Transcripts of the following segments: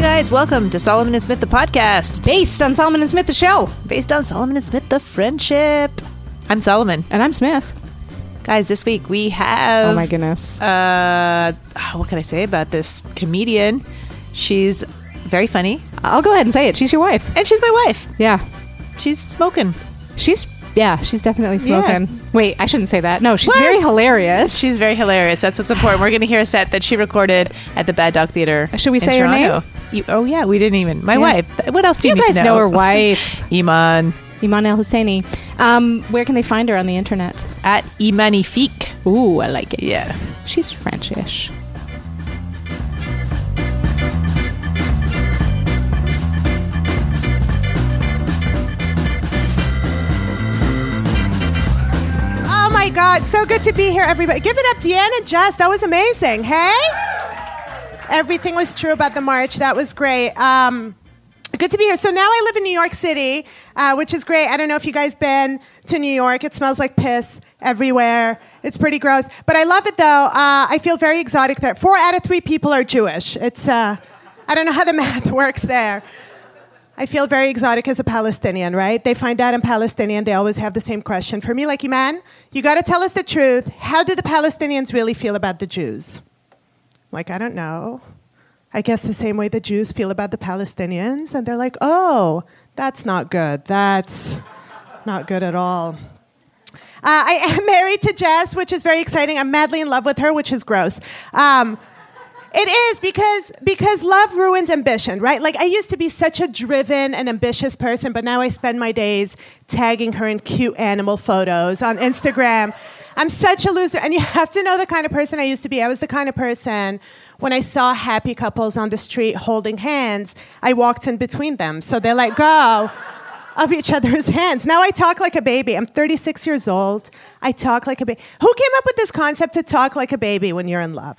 Hi, guys. Welcome to Salomon and Smith, the podcast, Based on Salomon and Smith, the show. based on Salomon and Smith, the friendship. I'm Salomon. And I'm Smith. Guys, this week we have. Oh my goodness. Uh, what can I say about this comedian? She's very funny, I'll go ahead and say it. She's your wife. and she's my wife. Yeah. She's smoking. She's, yeah, she's definitely Yeah. smoking. Wait, I shouldn't say that. No, she's What? very hilarious. She's very hilarious. That's what's important. We're going to hear a set that she recorded at the Bad Dog Theater. Should we say her name? You, oh yeah, we didn't even. My Yeah. wife. What else do you, you need guys to know her wife, Eman Eman El Husseini. Um, where can they find her on the internet? at Imanifique. Ooh, I like it. Yeah. She's Frenchish. God, so good to be here, everybody. Give it up, Deanna Jess. That was amazing. Hey? Everything was true about the march. That was great. Um, good to be here. So now I live in New York City, uh, which is great. I don't know if you guys been to New York. It smells like piss everywhere. It's pretty gross, but I love it though. Uh, I feel very exotic there. Four out of three people are Jewish. It's uh, I don't know how the math works there. I feel very exotic as a Palestinian, right? They find out I'm Palestinian, they always have the same question. For me, like, Eman, you gotta tell us the truth. How do the Palestinians really feel about the Jews? Like, I don't know. I guess the same way the Jews feel about the Palestinians. And they're like, oh, that's not good. That's not good at all. Uh, I am married to Jess, which is very exciting. I'm madly in love with her, which is gross. Um, it is because because love ruins ambition, right? Like I used to be such a driven and ambitious person, but now I spend my days tagging her in cute animal photos on Instagram. I'm such a loser, and you have to know the kind of person I used to be. I was the kind of person when I saw happy couples on the street holding hands, I walked in between them, so they let go of each other's hands. Now I talk like a baby. I'm 36 years old. I talk like a baby. Who came up with this concept to talk like a baby when you're in love?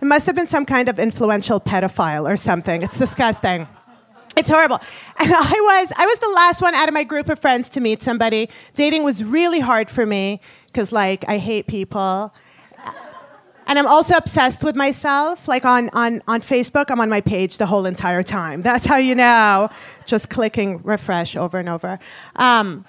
It must have been some kind of influential pedophile or something. It's disgusting. It's horrible. And I was I was the last one out of my group of friends to meet somebody. Dating was really hard for me cuz like I hate people. And I'm also obsessed with myself. Like on, on, on Facebook, I'm on my page the whole entire time. That's how you know. Just clicking refresh over and over. Um,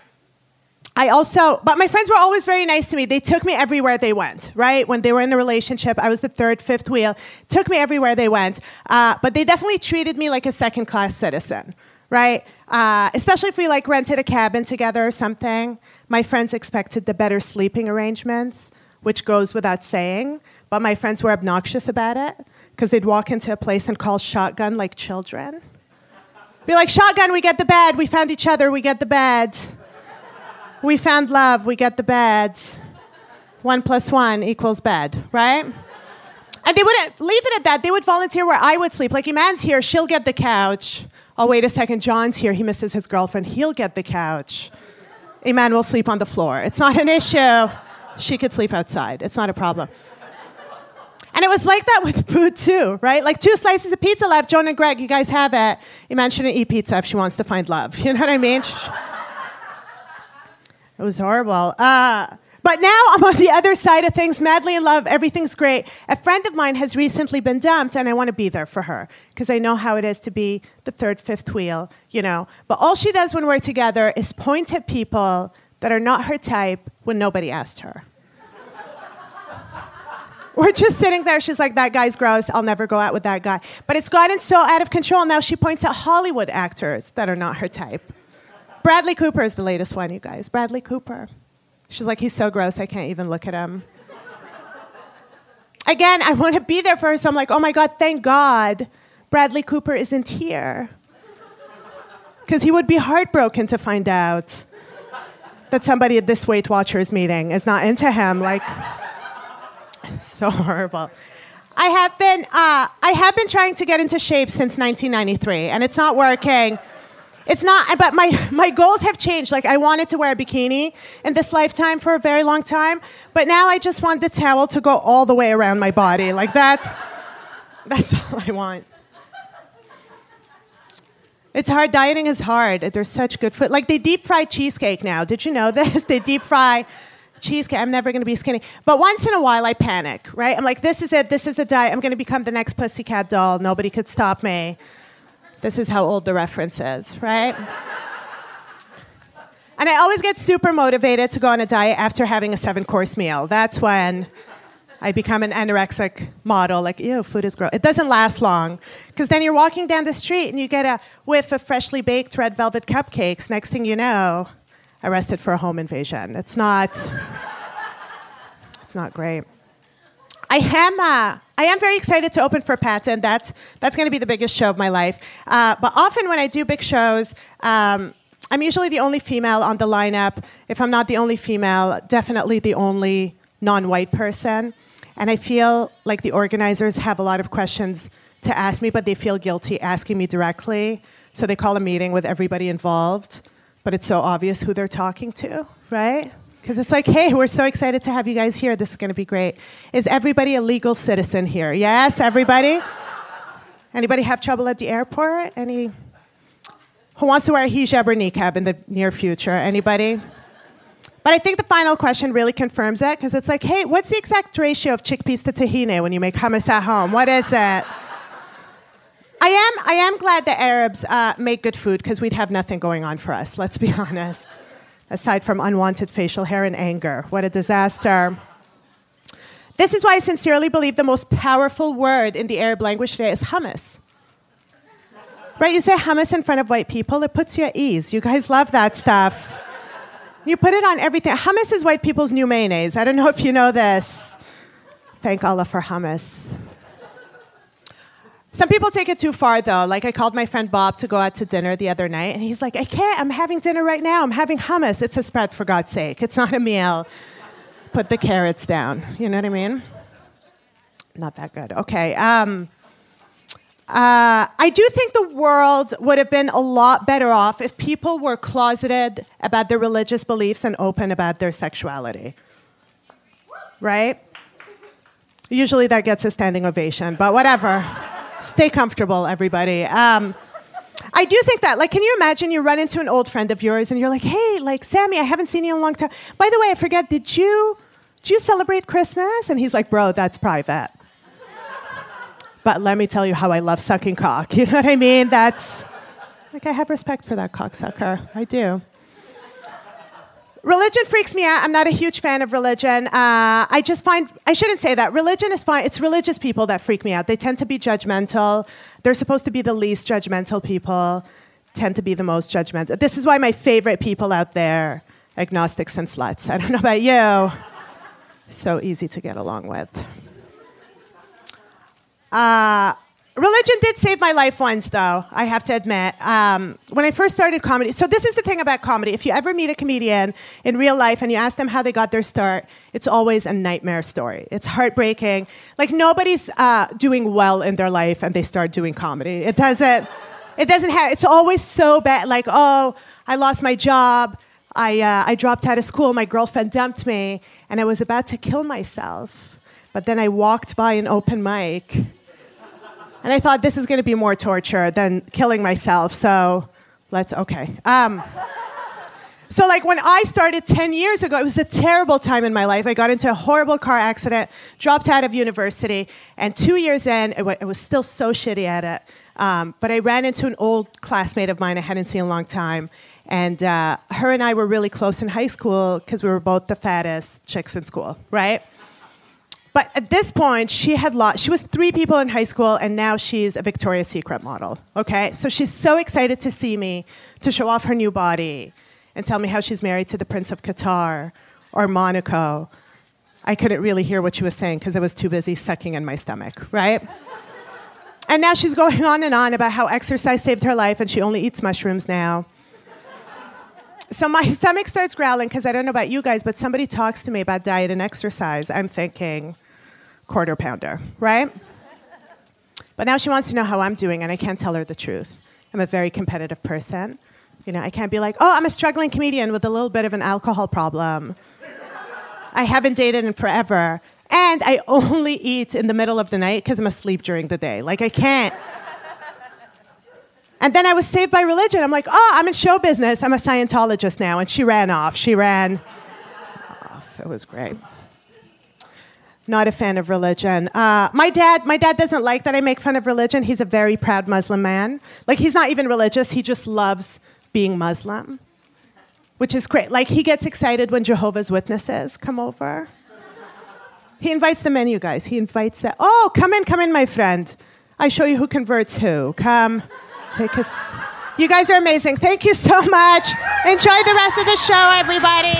I also, but my friends were always very nice to me. They took me everywhere they went, right? When they were in a relationship, I was the third, fifth wheel. Took me everywhere they went. Uh, but they definitely treated me like a second class citizen, right? Uh, especially if we like rented a cabin together or something. My friends expected the better sleeping arrangements, which goes without saying. But my friends were obnoxious about it because they'd walk into a place and call shotgun like children. Be like, shotgun, we get the bed. We found each other. We get the bed. We found love, we get the bed. One plus one equals bed, right? And they wouldn't leave it at that. They would volunteer where I would sleep. Like, Eman's here, she'll get the couch. Oh, wait a second, John's here, he misses his girlfriend, he'll get the couch. Eman will sleep on the floor. It's not an issue. She could sleep outside, it's not a problem. And it was like that with food too, right? Like two slices of pizza left. Joan and Greg, you guys have it. Eman shouldn't eat pizza if she wants to find love. You know what I mean? It was horrible. Uh, but now I'm on the other side of things, madly in love. Everything's great. A friend of mine has recently been dumped, and I want to be there for her because I know how it is to be the third, fifth wheel, you know. But all she does when we're together is point at people that are not her type when nobody asked her. We're just sitting there. She's like, that guy's gross. I'll never go out with that guy. But it's gotten so out of control. Now she points at Hollywood actors that are not her type. Bradley Cooper is the latest one, you guys. Bradley Cooper. She's like, he's so gross, I can't even look at him. Again, I want to be there for her, so I'm like, oh my God, thank God Bradley Cooper isn't here. Because he would be heartbroken to find out that somebody at this Weight Watchers meeting is not into him. Like, so horrible. I have been, uh, I have been trying to get into shape since 1993, and it's not working. It's not, but my, my goals have changed. Like, I wanted to wear a bikini in this lifetime for a very long time, but now I just want the towel to go all the way around my body. Like, that's, that's all I want. It's hard. Dieting is hard. There's such good food. Like, they deep fry cheesecake now. Did you know this? they deep fry cheesecake. I'm never going to be skinny. But once in a while, I panic, right? I'm like, this is it. This is a diet. I'm going to become the next pussycat doll. Nobody could stop me. This is how old the reference is, right? and I always get super motivated to go on a diet after having a seven course meal. That's when I become an anorexic model, like, ew, food is gross. It doesn't last long. Because then you're walking down the street and you get a whiff of freshly baked red velvet cupcakes. Next thing you know, arrested for a home invasion. It's not, it's not great. I am, uh, I am very excited to open for Patton. That's, that's going to be the biggest show of my life. Uh, but often when I do big shows, um, I'm usually the only female on the lineup. If I'm not the only female, definitely the only non white person. And I feel like the organizers have a lot of questions to ask me, but they feel guilty asking me directly. So they call a meeting with everybody involved, but it's so obvious who they're talking to, right? Because it's like, hey, we're so excited to have you guys here. This is going to be great. Is everybody a legal citizen here? Yes, everybody? Anybody have trouble at the airport? Any? Who wants to wear a hijab or niqab in the near future? Anybody? But I think the final question really confirms that because it's like, hey, what's the exact ratio of chickpeas to tahini when you make hummus at home? What is it? I am, I am glad the Arabs uh, make good food because we'd have nothing going on for us, let's be honest. Aside from unwanted facial hair and anger. What a disaster. This is why I sincerely believe the most powerful word in the Arab language today is hummus. Right? You say hummus in front of white people, it puts you at ease. You guys love that stuff. You put it on everything. Hummus is white people's new mayonnaise. I don't know if you know this. Thank Allah for hummus. Some people take it too far, though. Like, I called my friend Bob to go out to dinner the other night, and he's like, I can't. I'm having dinner right now. I'm having hummus. It's a spread, for God's sake. It's not a meal. Put the carrots down. You know what I mean? Not that good. Okay. Um, uh, I do think the world would have been a lot better off if people were closeted about their religious beliefs and open about their sexuality. Right? Usually that gets a standing ovation, but whatever. Stay comfortable, everybody. Um, I do think that. Like, can you imagine you run into an old friend of yours and you're like, hey, like, Sammy, I haven't seen you in a long time. By the way, I forget, did you, did you celebrate Christmas? And he's like, bro, that's private. But let me tell you how I love sucking cock. You know what I mean? That's like I have respect for that cocksucker. I do. Religion freaks me out. I'm not a huge fan of religion. Uh, I just find, I shouldn't say that. Religion is fine. It's religious people that freak me out. They tend to be judgmental. They're supposed to be the least judgmental people, tend to be the most judgmental. This is why my favorite people out there, agnostics and sluts. I don't know about you. So easy to get along with. Uh, religion did save my life once, though, I have to admit. Um, when I first started comedy, so this is the thing about comedy. If you ever meet a comedian in real life and you ask them how they got their start, it's always a nightmare story. It's heartbreaking. Like, nobody's uh, doing well in their life and they start doing comedy. It doesn't, it doesn't have, it's always so bad. Like, oh, I lost my job. I, uh, I dropped out of school. My girlfriend dumped me. And I was about to kill myself. But then I walked by an open mic and I thought this is going to be more torture than killing myself. So let's, okay. Um, so, like, when I started 10 years ago, it was a terrible time in my life. I got into a horrible car accident, dropped out of university, and two years in, it, was still so shitty at it. Um, but I ran into an old classmate of mine I hadn't seen in a long time. And uh, her and I were really close in high school because we were both the fattest chicks in school, right? But at this point, she had lost, she was three people in high school, and now she's a Victoria's Secret model. Okay? So she's so excited to see me, to show off her new body, and tell me how she's married to the Prince of Qatar or Monaco. I couldn't really hear what she was saying because I was too busy sucking in my stomach, right? and now she's going on and on about how exercise saved her life and she only eats mushrooms now. So my stomach starts growling because I don't know about you guys, but somebody talks to me about diet and exercise. I'm thinking, quarter pounder, right? But now she wants to know how I'm doing, and I can't tell her the truth. I'm a very competitive person. You know, I can't be like, oh, I'm a struggling comedian with a little bit of an alcohol problem. I haven't dated in forever. And I only eat in the middle of the night because I'm asleep during the day. Like, I can't. And then I was saved by religion. I'm like, oh, I'm in show business. I'm a Scientologist now. And she ran off. She ran off. It was great. Not a fan of religion. Uh, my dad, my dad doesn't like that I make fun of religion. He's a very proud Muslim man. Like he's not even religious. He just loves being Muslim, which is great. Like he gets excited when Jehovah's Witnesses come over. He invites them in, you guys. He invites them. Oh, come in, come in, my friend. I show you who converts who. Come, take us. You guys are amazing. Thank you so much. Enjoy the rest of the show, everybody.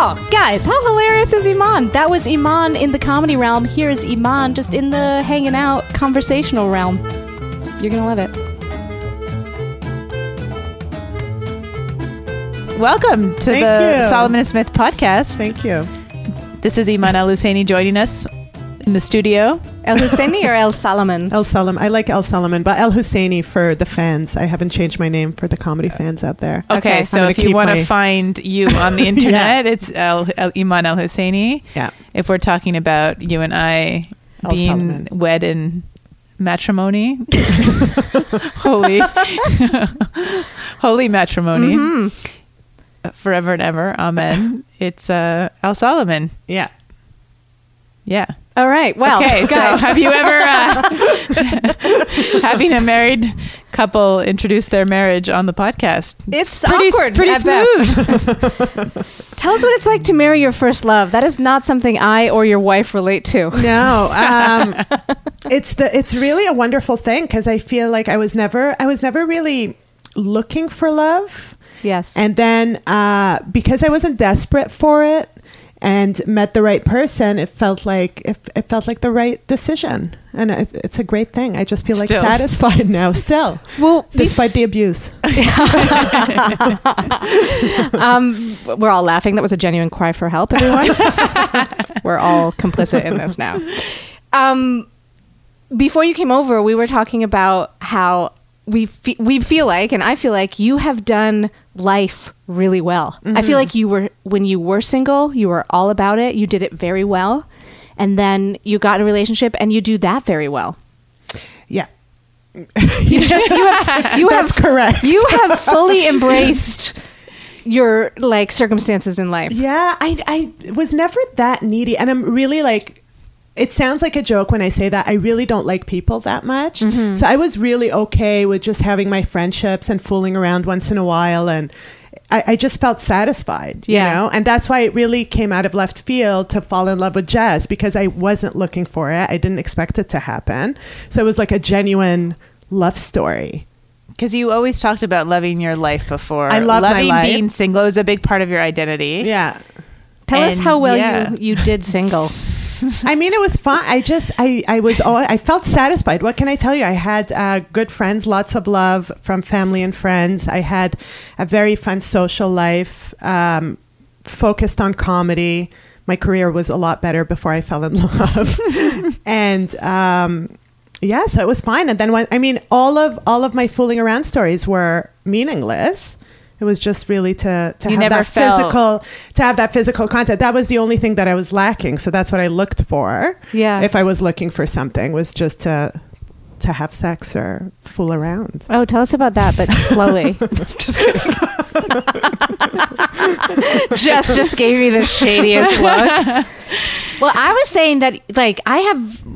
Oh, guys, how hilarious is Eman? That was Eman in the comedy realm. Here's Eman just in the hanging out conversational realm. You're gonna love it. Welcome to Thank the you. Salomon Smith podcast. Thank you. This is Eman Al Husseini joining us in the studio. El Husseini or El Salomon? El Salomon. I like El Salomon, but El Husseini for the fans. I haven't changed my name for the comedy fans out there. Okay, Okay. so if you want to my- find you on the internet, it's El, El Eman Al Husseini. Yeah. If we're talking about you and I Al being Salomon. wed in matrimony, holy, holy matrimony, Mm-hmm. forever and ever, amen. It's uh, Al Salomon. Yeah. Yeah. All right. Well, okay, so guys, have you ever, uh, having a married couple introduce their marriage on the podcast? it's pretty, awkward. pretty at smooth. best. Tell us what it's like to marry your first love. That is not something I or your wife relate to. No, um, it's the it's really a wonderful thing because I feel like I was never I was never really looking for love, Yes. and then uh, because I wasn't desperate for it and met the right person, it felt like it, it felt like the right decision, and it, it's a great thing. I just feel like Still. satisfied now, still, well, despite the abuse. um, we're all laughing. That was a genuine cry for help, everyone. we're all complicit in this now. Um, before you came over, we were talking about how we fe- we feel like, and I feel like you have done life really well. I feel mm-hmm. like you were when you were single, you were all about it. You did it very well, and then you got in a relationship, and you do that very well. Yeah, You just you have you That's have correct. You have fully embraced your like circumstances in life. Yeah, I I was never that needy, and I'm really like. It sounds like a joke when I say that. I really don't like people that much. Mm-hmm. So I was really okay with just having my friendships and fooling around once in a while. And I, I just felt satisfied, Yeah. you know? And that's why it really came out of left field to fall in love with Jess because I wasn't looking for it. I didn't expect it to happen. So it was like a genuine love story. Because you always talked about loving your life before. I love my loving life. being single is a big part of your identity. Yeah. Tell us how well yeah. you, you did single. I mean, it was fun. I just, I, I was, all, I felt satisfied. What can I tell you? I had uh, good friends, lots of love from family and friends. I had a very fun social life, um, focused on comedy. My career was a lot better before I fell in love, and um, yeah, so it was fine. And then when, I mean, all of all of my fooling around stories were meaningless It was just really to to You have that felt- physical to have that physical contact. That was the only thing that I was lacking. So that's what I looked for. Yeah. If I was looking for something, was just to to have sex or fool around. Oh, tell us about that, but slowly. just kidding. Jess just gave me the shadiest look. Well, I was saying that, like, I have,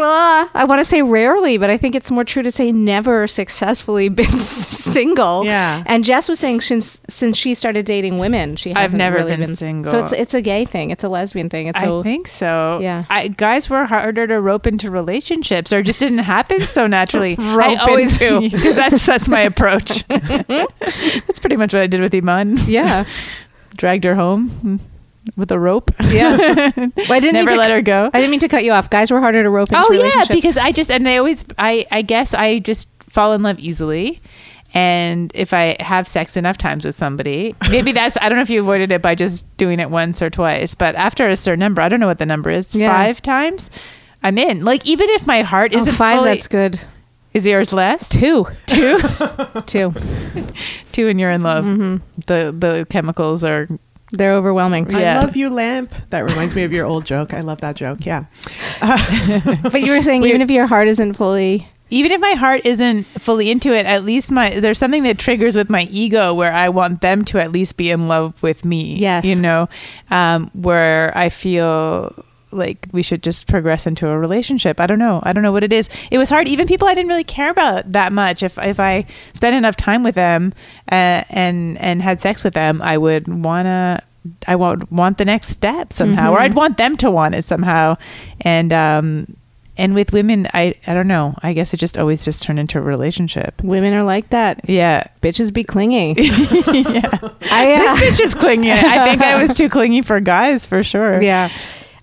Uh, I want to say rarely, but I think it's more true to say never successfully been single. Yeah. And Jess was saying since since she started dating women, she I've never really been single. So it's it's a gay thing. It's a lesbian thing. It's a, I think so. Yeah. I, guys were harder to rope into relationships, or just didn't happen so naturally. I Rope always into. that's that's my approach. that's pretty much what I did with Eman. yeah. Dragged her home with a rope. Yeah. Well, I didn't mean Never to let her go. I didn't mean to cut you off. Guys were harder to rope into Oh yeah, because I just and they always I I guess I just fall in love easily. And if I have sex enough times with somebody, maybe that's I don't know if you avoided it by just doing it once or twice, but after a certain number, I don't know what the number is, Yeah. five times, I'm in. Like even if my heart oh, isn't five. fully, That's good. is yours less? Two. Two, Two. two, and you're in love. Mm-hmm. The the chemicals are They're overwhelming. Yeah. I love you, lamp. That reminds me of your old joke. I love that joke. Yeah. But you were saying even if your heart isn't fully even if my heart isn't fully into it, at least my there's something that triggers with my ego where I want them to at least be in love with me. Yes. you know, um, where I feel like we should just progress into a relationship. I don't know. I don't know what it is. It was hard. Even people I didn't really care about that much. If if I spent enough time with them uh, and and had sex with them, I would wanna. I want want the next step somehow, or I'd want them to want it somehow, and um, and with women, I I don't know. I guess it just always just turned into a relationship. women are like that. Yeah, Bitches be clingy. yeah. I, uh, This bitch is clingy. I think I was too clingy for guys for sure. yeah.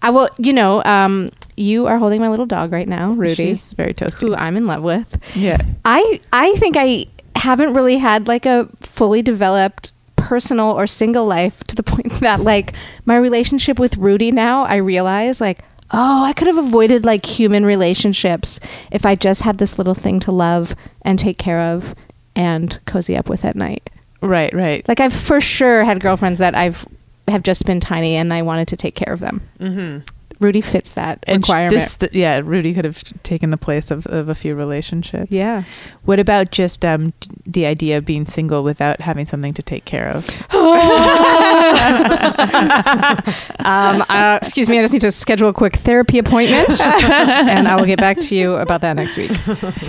I will. You know, um, you are holding my little dog right now, Rudy, she's very toasty. who I'm in love with. Yeah, I I think I haven't really had like a fully developed personal or single life to the point that like my relationship with Rudy now I realize like oh I could have avoided like human relationships if I just had this little thing to love and take care of and cozy up with at night. right, right. Like I've for sure had girlfriends that I've have just been tiny and I wanted to take care of them. Mm-hmm. Rudy fits that And requirement. this, th- yeah, Rudy could have taken the place of, of a few relationships. yeah. What about just um, the idea of being single without having something to take care of? Um, uh, excuse me, I just need to schedule a quick therapy appointment, and I will get back to you about that next week.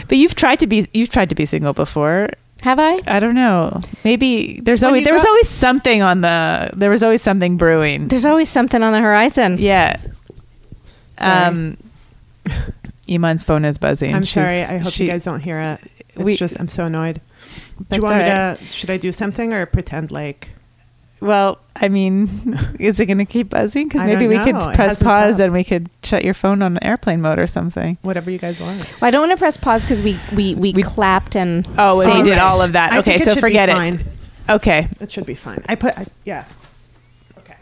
But you've tried to be you've tried to be single before. Have I? I don't know. Maybe there's When always you there was always something on the there was always something brewing. There's always something on the horizon. Yeah. Sorry. Um Eman's phone is buzzing. I'm She's- sorry. I hope she- you guys don't hear it. It's We- just I'm so annoyed. Do you want me to? Should I do something or pretend like? Well, I mean, is it going to keep buzzing? Because maybe don't we know. could press pause stopped. and we could shut your phone on airplane mode or something. Whatever you guys want. Well, I don't want to press pause because we, we, we, We- clapped and Oh, and we did it. all of that. I okay, think it so forget be it. Okay. It should be fine. I put. I, yeah. Okay.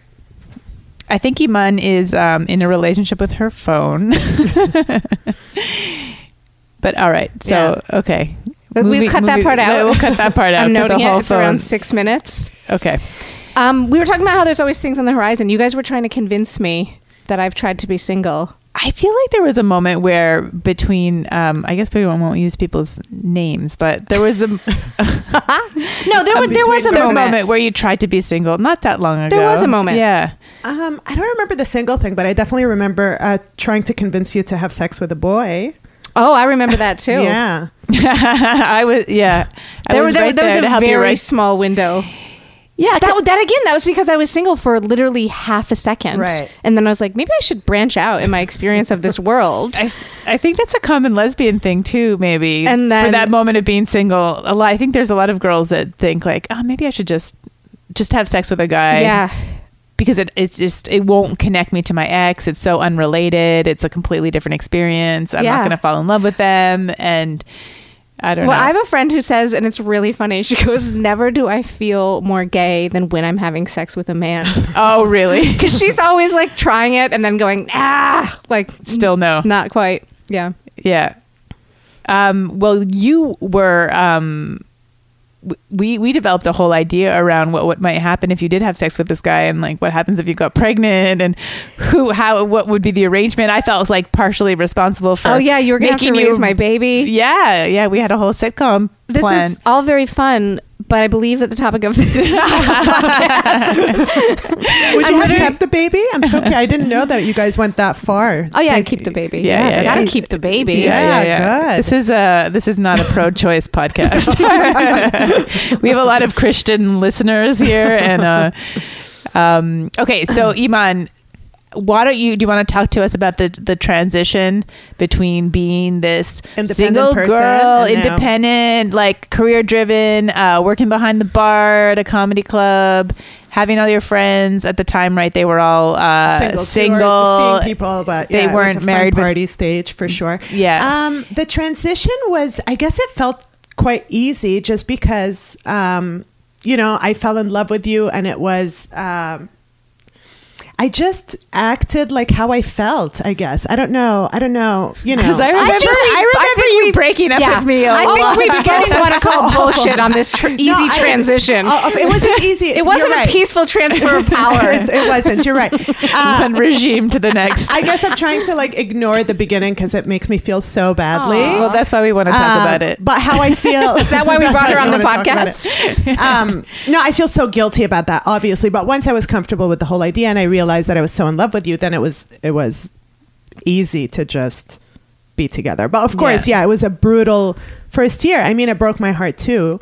I think Eman is um, in a relationship with her phone. but all right. So, okay. But we'll cut that part out. We'll cut that part out. I'm 'cause noting the it. whole It's around six minutes. Okay. Um, we were talking about how there's always things on the horizon. You guys were trying to convince me that I've tried to be single. I feel like there was a moment where between, um, I guess we won't use people's names, but there was a, No, there, a was there was a there moment. where you tried to be single not that long ago. There was a moment. Yeah. Um, I don't remember the single thing, but I definitely remember uh, trying to convince you to have sex with a boy. Oh, I remember that too. Yeah. I was, yeah. I There, was were, there, right there there to a very right. small window. Yeah. That, that again, that was because I was single for literally half a second. Right. And then I was like, maybe I should branch out in my experience of this world. I, I think that's a common lesbian thing too, maybe. And for then- that moment of being single, a lot. I think there's a lot of girls that think like, oh, maybe I should just just have sex with a guy. yeah. Because it it's just it won't connect me to my ex. It's so unrelated. It's a completely different experience. I'm Yeah. not going to fall in love with them, and I don't Well, know. Well, I have a friend who says, and it's really funny. She goes, "Never do I feel more gay than when I'm having sex with a man." oh, really? Because she's always like trying it and then going, "Ah," like Still no. not quite. Yeah. Yeah. Um, well, you were um, we we developed a whole idea around what what might happen if you did have sex with this guy and like what happens if you got pregnant and who how what would be the arrangement i felt was like partially responsible for Oh yeah, you were gonna have to raise you- my baby. yeah yeah we had a whole sitcom This plan is all very fun, but I believe that the topic of this podcast. Would I'm you have kept the baby? I'm so I didn't know that you guys went that far. Oh yeah, I'd keep the baby. Yeah, yeah, gotta yeah. keep the baby. Yeah. good. This is a this is not a pro-choice podcast. we have a lot of Christian listeners here, and uh, um, okay. So Eman, why don't you do you want to talk to us about the the transition between being this single person girl, independent, like career driven, uh, working behind the bar at a comedy club, having all your friends at the time, right? They were all uh, single, single, people, but they yeah, was weren't married with- Party stage for sure. Yeah. Um, the transition was, I guess, it felt quite easy, just because, um, you know, I fell in love with you, and it was. Um, I just acted like how I felt. I guess I don't know. I don't know. You know, 'Cause I remember- think we- I remember think you we- breaking up with me a I think we both want to call bullshit on this tr- easy No, I- transition. Oh, it wasn't easy. it wasn't You're a right. peaceful transfer of power. it, it wasn't. You're right. Uh, one regime to the next. I guess I'm trying to like ignore the beginning because it makes me feel so badly. Aw. well, that's why we want to talk Um, about it. But how I feel. Is that why we brought her on the wanna talk about podcast? um, no, I feel so guilty about that, obviously. But once I was comfortable with the whole idea and I realized that I was so in love with you, then it was it was easy to just be together. But of course, Yeah. yeah, it was a brutal first year. I mean, it broke my heart too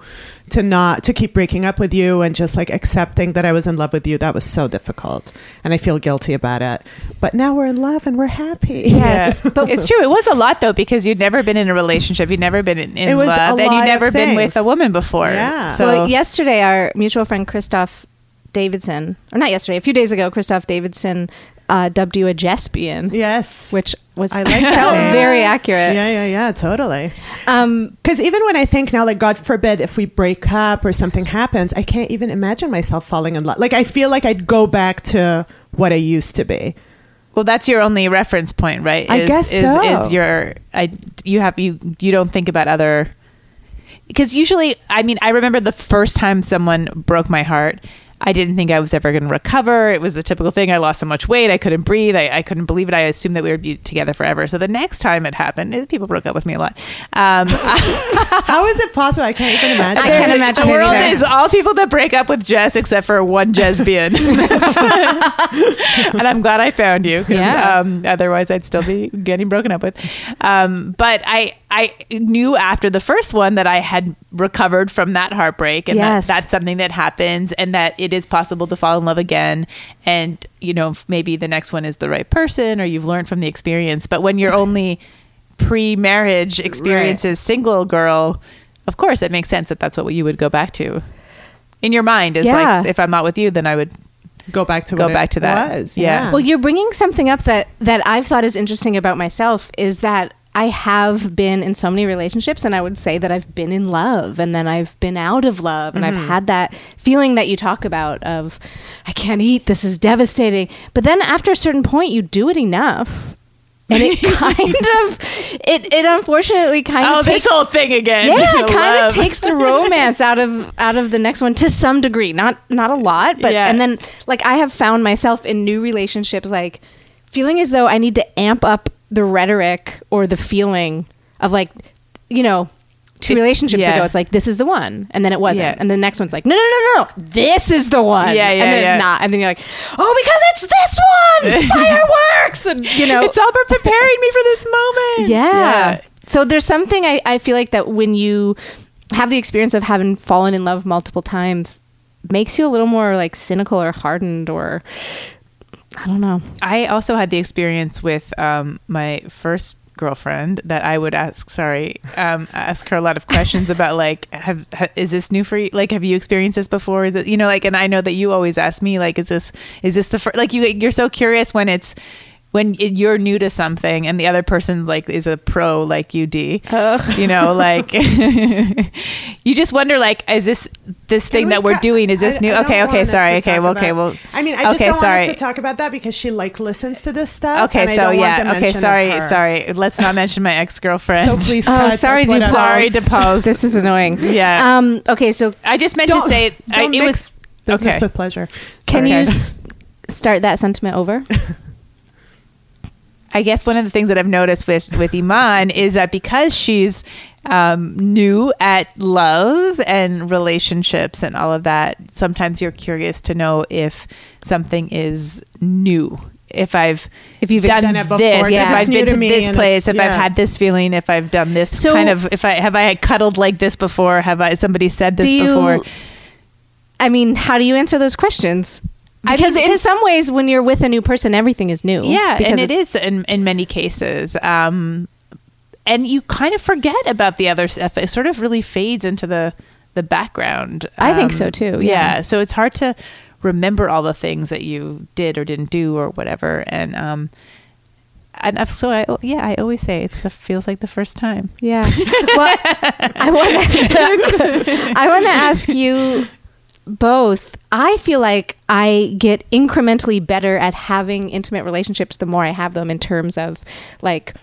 to not to keep breaking up with you and just like accepting that I was in love with you. That was so difficult, and I feel guilty about it. But now we're in love and we're happy. Yes, Yeah. but it's true. It was a lot though because you'd never been in a relationship, you'd never been in, in It was a love, and lot you'd never been with a woman before. Yeah. So well, yesterday, our mutual friend Christoph Davidson, or not yesterday, a few days ago, Christoph Davidson uh, dubbed you a Jesbian, Yes. which was I like that felt name. very accurate. Yeah, yeah, yeah, totally. Um, Because even when I think now, like, God forbid, if we break up or something happens, I can't even imagine myself falling in love. Like, I feel like I'd go back to what I used to be. well, that's your only reference point, right? I guess is, so. Is your I you have you you don't think about other because usually, I mean, I remember the first time someone broke my heart. I didn't think I was ever going to recover. It was the typical thing. I lost so much weight. I couldn't breathe. I, I couldn't believe it. I assumed that we would be together forever. So the next time it happened, people broke up with me a lot. Um, How is it possible? I can't even imagine. I can't imagine The it world either. is all people that break up with Jess except for one Jesbian. and I'm glad I found you. 'cause, Yeah. Um, otherwise, I'd still be getting broken up with. Um, but I, I knew after the first one that I had recovered from that heartbreak and Yes. that that's something that happens and that it is possible to fall in love again. And, you know, maybe the next one is the right person or you've learned from the experience. But when you're only pre-marriage experience Right. single girl, of course it makes sense that that's what you would go back to. In your mind is Yeah. like if I'm not with you, then I would go back to Go what back it to that. Was. Yeah. Well, you're bringing something up that that I've thought is interesting about myself is that I have been in so many relationships and I would say that I've been in love and then I've been out of love and I've mm-hmm. had that feeling that you talk about of I can't eat this is devastating but then after a certain point you do it enough and it kind of it it unfortunately kind Oh, of takes this whole thing again. yeah, it kind Love. of takes the romance out of out of the next one to some degree. Not not a lot, but Yeah. and then like I have found myself in new relationships like feeling as though I need to amp up the rhetoric or the feeling of like you know two It- relationships yeah. ago it's like this is the one and then it wasn't Yeah. and the next one's like no no no no this is the one Yeah, yeah, and then yeah. it's not and then you're like oh because it's this one fireworks and you know It's all about preparing me for this moment. yeah. So there's something I, I feel like that when you have the experience of having fallen in love multiple times makes you a little more like cynical or hardened or I don't know. I also had the experience with um, my first girlfriend that I would ask. Sorry, um, ask her a lot of questions about like, have, ha, is this new for you? Like, have you experienced this before? Is it you know like? And I know that you always ask me like, is this is this the first? Like you you're so curious when it's when you're new to something and the other person like is a pro like you D. You know, like you just wonder like is this this thing Can that we we're cut- doing is this I- new? I okay, okay, sorry. Okay, well, okay, well. I mean, I just okay, don't sorry. want us to talk about that because she like listens to this stuff. Okay, and I so don't want the yeah, okay, sorry, sorry. Let's not mention my ex girlfriend. So please, Oh, cut sorry, whatever. Sorry, DePaul. This is annoying. Yeah. Um. Okay. So I just meant Don't- to say I, don't it mix was business okay. with pleasure. can you s- start that sentiment over? I guess one of the things that I've noticed with with Eman is that because she's um, new at love and relationships and all of that, sometimes you're curious to know if something is new. If I've If you've done done it before, this, because if I've been to to this place, if I've had this feeling, if I've done this So- kind of, if I have I cuddled like this before, have I somebody said this you? before? I mean, how do you answer those questions? I Because mean, in some ways, when you're with a new person, everything is new. Yeah, because and it's- in, in many cases. Um, and you kind of forget about the other stuff. It sort of really fades into the the background. I think Um, so, too, yeah. So it's hard to remember all the things that you did or didn't do or whatever. And um, and I've, so I yeah I always say it's the feels like the first time. Yeah. Well, I want I want to ask you both. I feel like I get incrementally better at having intimate relationships the more I have them in terms of like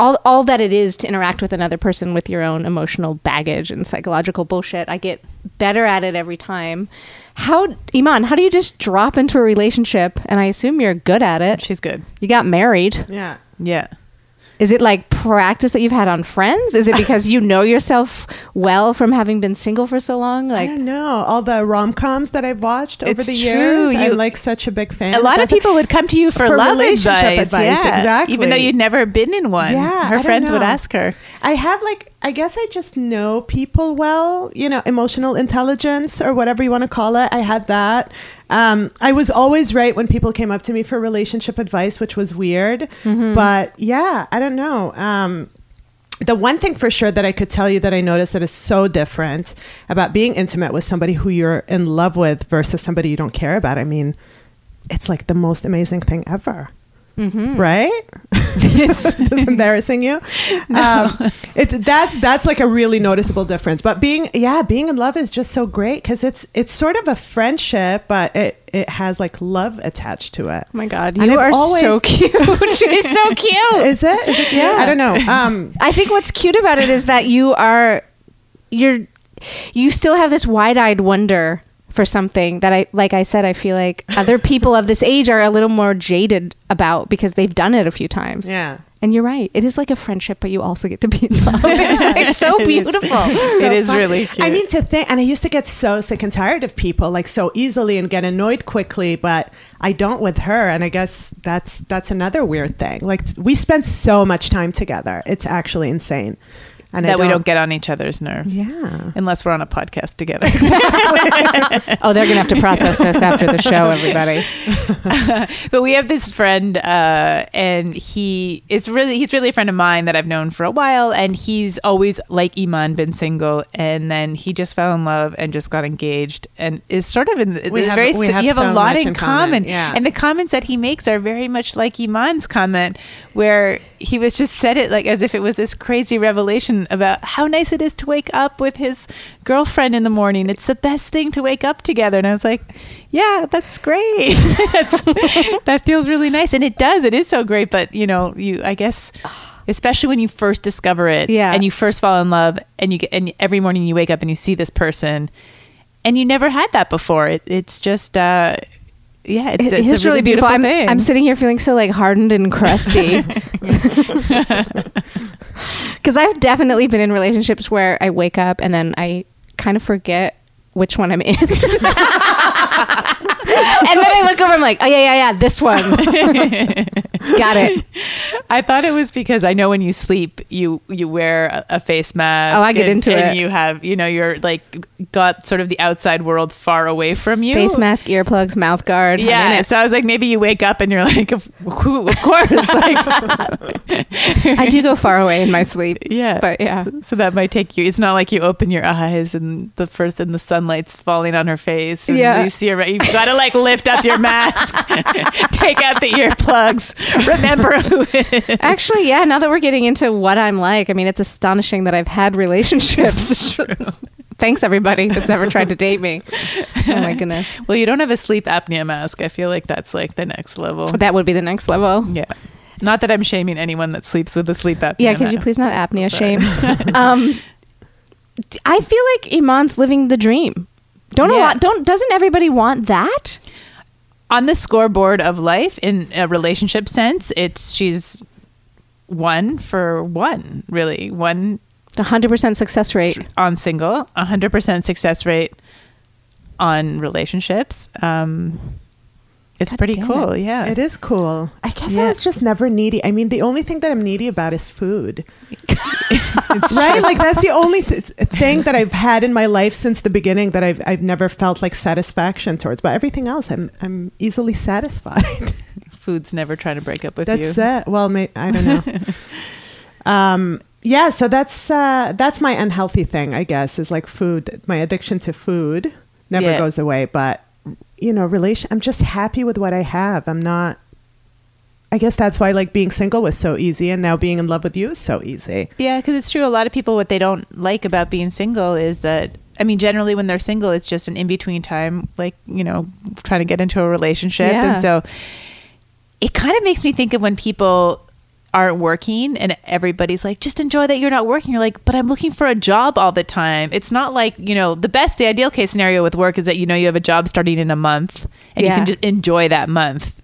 all all that it is to interact with another person with your own emotional baggage and psychological bullshit. I get better at it every time. How Eman, how do you just drop into a relationship and I assume you're good at it? She's good. You got married. Yeah. Yeah. Is it like practice that you've had on friends? Is it because you know yourself well from having been single for so long? Like, I don't know. All the rom coms that I've watched over the true. years, You- I'm like such a big fan. A lot of people would come to you for, For love relationship advice, advice, yeah. exactly. Even though you'd never been in one. Yeah, her friends would ask her. I have like I guess I just know people well, you know, emotional intelligence or whatever you want to call it. I had that. Um, I was always right when people came up to me for relationship advice, which was weird. But yeah, I don't know. Um, the one thing for sure that I could tell you that I noticed that is so different about being intimate with somebody who you're in love with versus somebody you don't care about. I mean, it's like the most amazing thing ever. Right? This is this embarrassing you? Um, it's that's that's like a really noticeable difference. But being yeah, being in love is just so great because it's it's sort of a friendship, but it it has like love attached to it. oh my God, you I've are always- so cute. She's so cute. Is it? Is it? Yeah. I don't know. Um, I think what's cute about it is that you are, you're, you still have this wide-eyed wonder for something that I, like I said, I feel like other people of this age are a little more jaded about because they've done it a few times. yeah. And you're right. It is like a friendship, but you also get to be in love. It's like so It is. beautiful. it is really cute. I mean, to think, and I used to get so sick and tired of people like so easily and get annoyed quickly, but I don't with her. And I guess that's that's another weird thing. Like we spend so much time together; it's actually insane. And I that we don't get on each other's nerves. Yeah. Unless we're on a podcast together. Oh, they're gonna have to process this after the show, everybody. but we have this friend, uh, and he it's really he's really a friend of mine that I've known for a while, and he's always like Eman been single, and then he just fell in love and just got engaged, and is sort of in the, We have- very we have you have so a lot in in common, common, yeah. and the comments that he makes are very much like Eman's comment, where he was just said it like as if it was this crazy revelation about how nice it is to wake up with his girlfriend in the morning. It's the best thing to wake up together, and I was like, yeah, that's great. That's- that feels really nice, and it does. It is so great, but you know, you I guess. Especially when you first discover it, Yeah. and you first fall in love, and you get, and every morning you wake up and you see this person, and you never had that before. It, it's just, uh, yeah, it's, It it's is a really beautiful. I'm, thing. I'm sitting here feeling so like hardened and crusty. Because I've definitely been in relationships where I wake up and then I kind of forget which one I'm in. and then I look over, and I'm like, oh yeah, yeah, yeah, this one. Got it. I thought it was because I know when you sleep, you you wear a, a face mask. Oh, I get and, into and it. You have, you know, you're like got sort of the outside world far away from you. Face mask, earplugs, mouth guard. Yeah, so I was like, maybe you wake up and you're like, of, who- of course, like, I do go far away in my sleep. yeah, But yeah. So that might take you. It's not like you open your eyes and the first and the sunlight's falling on her face. And Yeah. you see her. You've got to like lift up your mask, take out the earplugs, remember who. Actually, yeah, now that we're getting into what I'm like, I mean, it's astonishing that I've had relationships. Thanks, everybody that's ever tried to date me. Oh, my goodness. Well, you don't have a sleep apnea mask. I feel like that's like the next level. That would be the next level. Yeah. Not that I'm shaming anyone that sleeps with a sleep apnea. Yeah, could you please not apnea Sorry. shame? um, I feel like Eman's living the dream. Don't a lot, don't doesn't everybody want that? On the scoreboard of life in a relationship sense it's she's one for one really one 100% success rate. on single 100% success rate on relationships um it's pretty cool it. yeah It is cool. I guess Yeah. I was just never needy. I mean, the only thing that I'm needy about is food. right? Like that's the only th- thing that I've had in my life since the beginning that I've I've never felt like satisfaction towards. But everything else, I'm I'm easily satisfied. food's never trying to break up with that's you That's it. Well, may, I don't know. um, yeah. So that's uh, that's my unhealthy thing, I guess, is like food. My addiction to food never Yeah. goes away. But you know, relation. I'm just happy with what I have. I'm not. I guess that's why like being single was so easy, and now being in love with you is so easy. Yeah, because it's true. A lot of people, what they don't like about being single is that, I mean, generally when they're single, it's just an in between time, like, you know, trying to get into a relationship. Yeah. And so it kind of makes me think of when people aren't working and everybody's like, just enjoy that you're not working. You're like, but I'm looking for a job all the time. It's not like, you know, the best, the ideal case scenario with work is that, you know, you have a job starting in a month and you can just enjoy that month.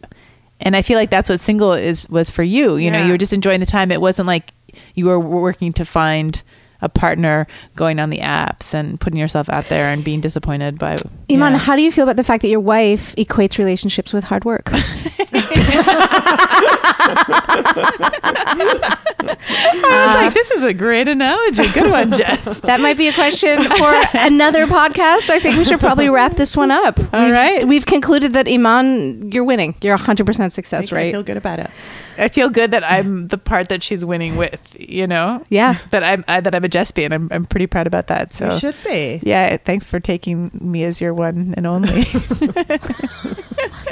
And I feel like that's what single is was for you. You know, you were just enjoying the time. It wasn't like you were working to find a partner, going on the apps and putting yourself out there and being disappointed by. Eman, yeah. how do you feel about the fact that your wife equates relationships with hard work? I was like, this is a great analogy. Good one, Jess. That might be a question for another podcast. I think we should probably wrap this one up. All we've, right. We've concluded that Eman, you're winning. You're 100% success I rate. feel good about it. I feel good that I'm the part that she's winning with. You know. Yeah. That I'm I, that I'm a Jesbian. I'm I'm pretty proud about that. So. You should be. Yeah, thanks for taking me as your one and only.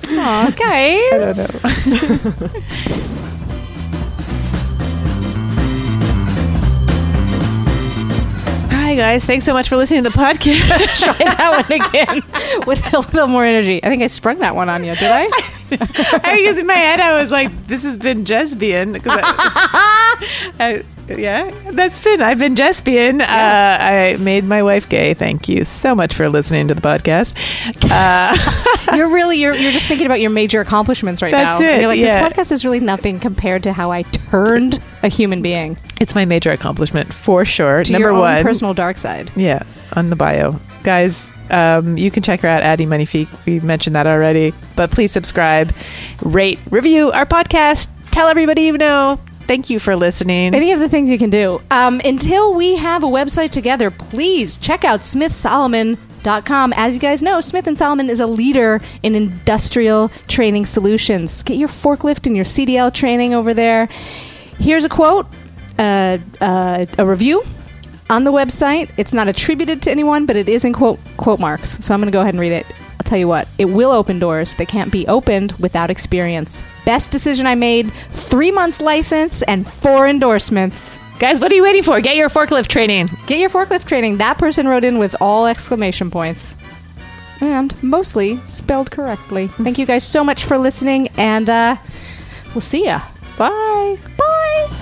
Aw, guys. I don't know. Hi guys, thanks so much for listening to the podcast. Try that one again with a little more energy. I think I sprung that one on you, did I? I guess in my head I was like, "This has been Jesbian." I- I- yeah, that's been. I've been Jesbian. Uh, I made my wife gay. Thank you so much for listening to the podcast. Uh, You're really you're you're just thinking about your major accomplishments right That's now. it, you're like, yeah. this podcast is really nothing compared to how I turned a human being it's my major accomplishment for sure. to Number one, personal dark side. Yeah, on the bio. Guys, um, you can check her out, Addie Moneyfeek. We mentioned that already. But please subscribe, rate, review our podcast. Tell everybody you know. Thank you for listening. Any of the things you can do. Um, until we have a website together, please check out smithsolomon.com. As you guys know, Smith and Solomon is a leader in industrial training solutions. Get your forklift and your CDL training over there. Here's a quote, uh, uh, a review on the website. It's not attributed to anyone, but it is in quote quote marks. So I'm going to go ahead and read it. I'll tell you what, it will open doors that can't be opened without experience. Best decision I made, three months license and four endorsements. Guys, what are you waiting for? Get your forklift training. Get your forklift training. That person wrote in with all exclamation points. And mostly spelled correctly. Thank you guys so much for listening, and uh, we'll see ya. Bye. Bye.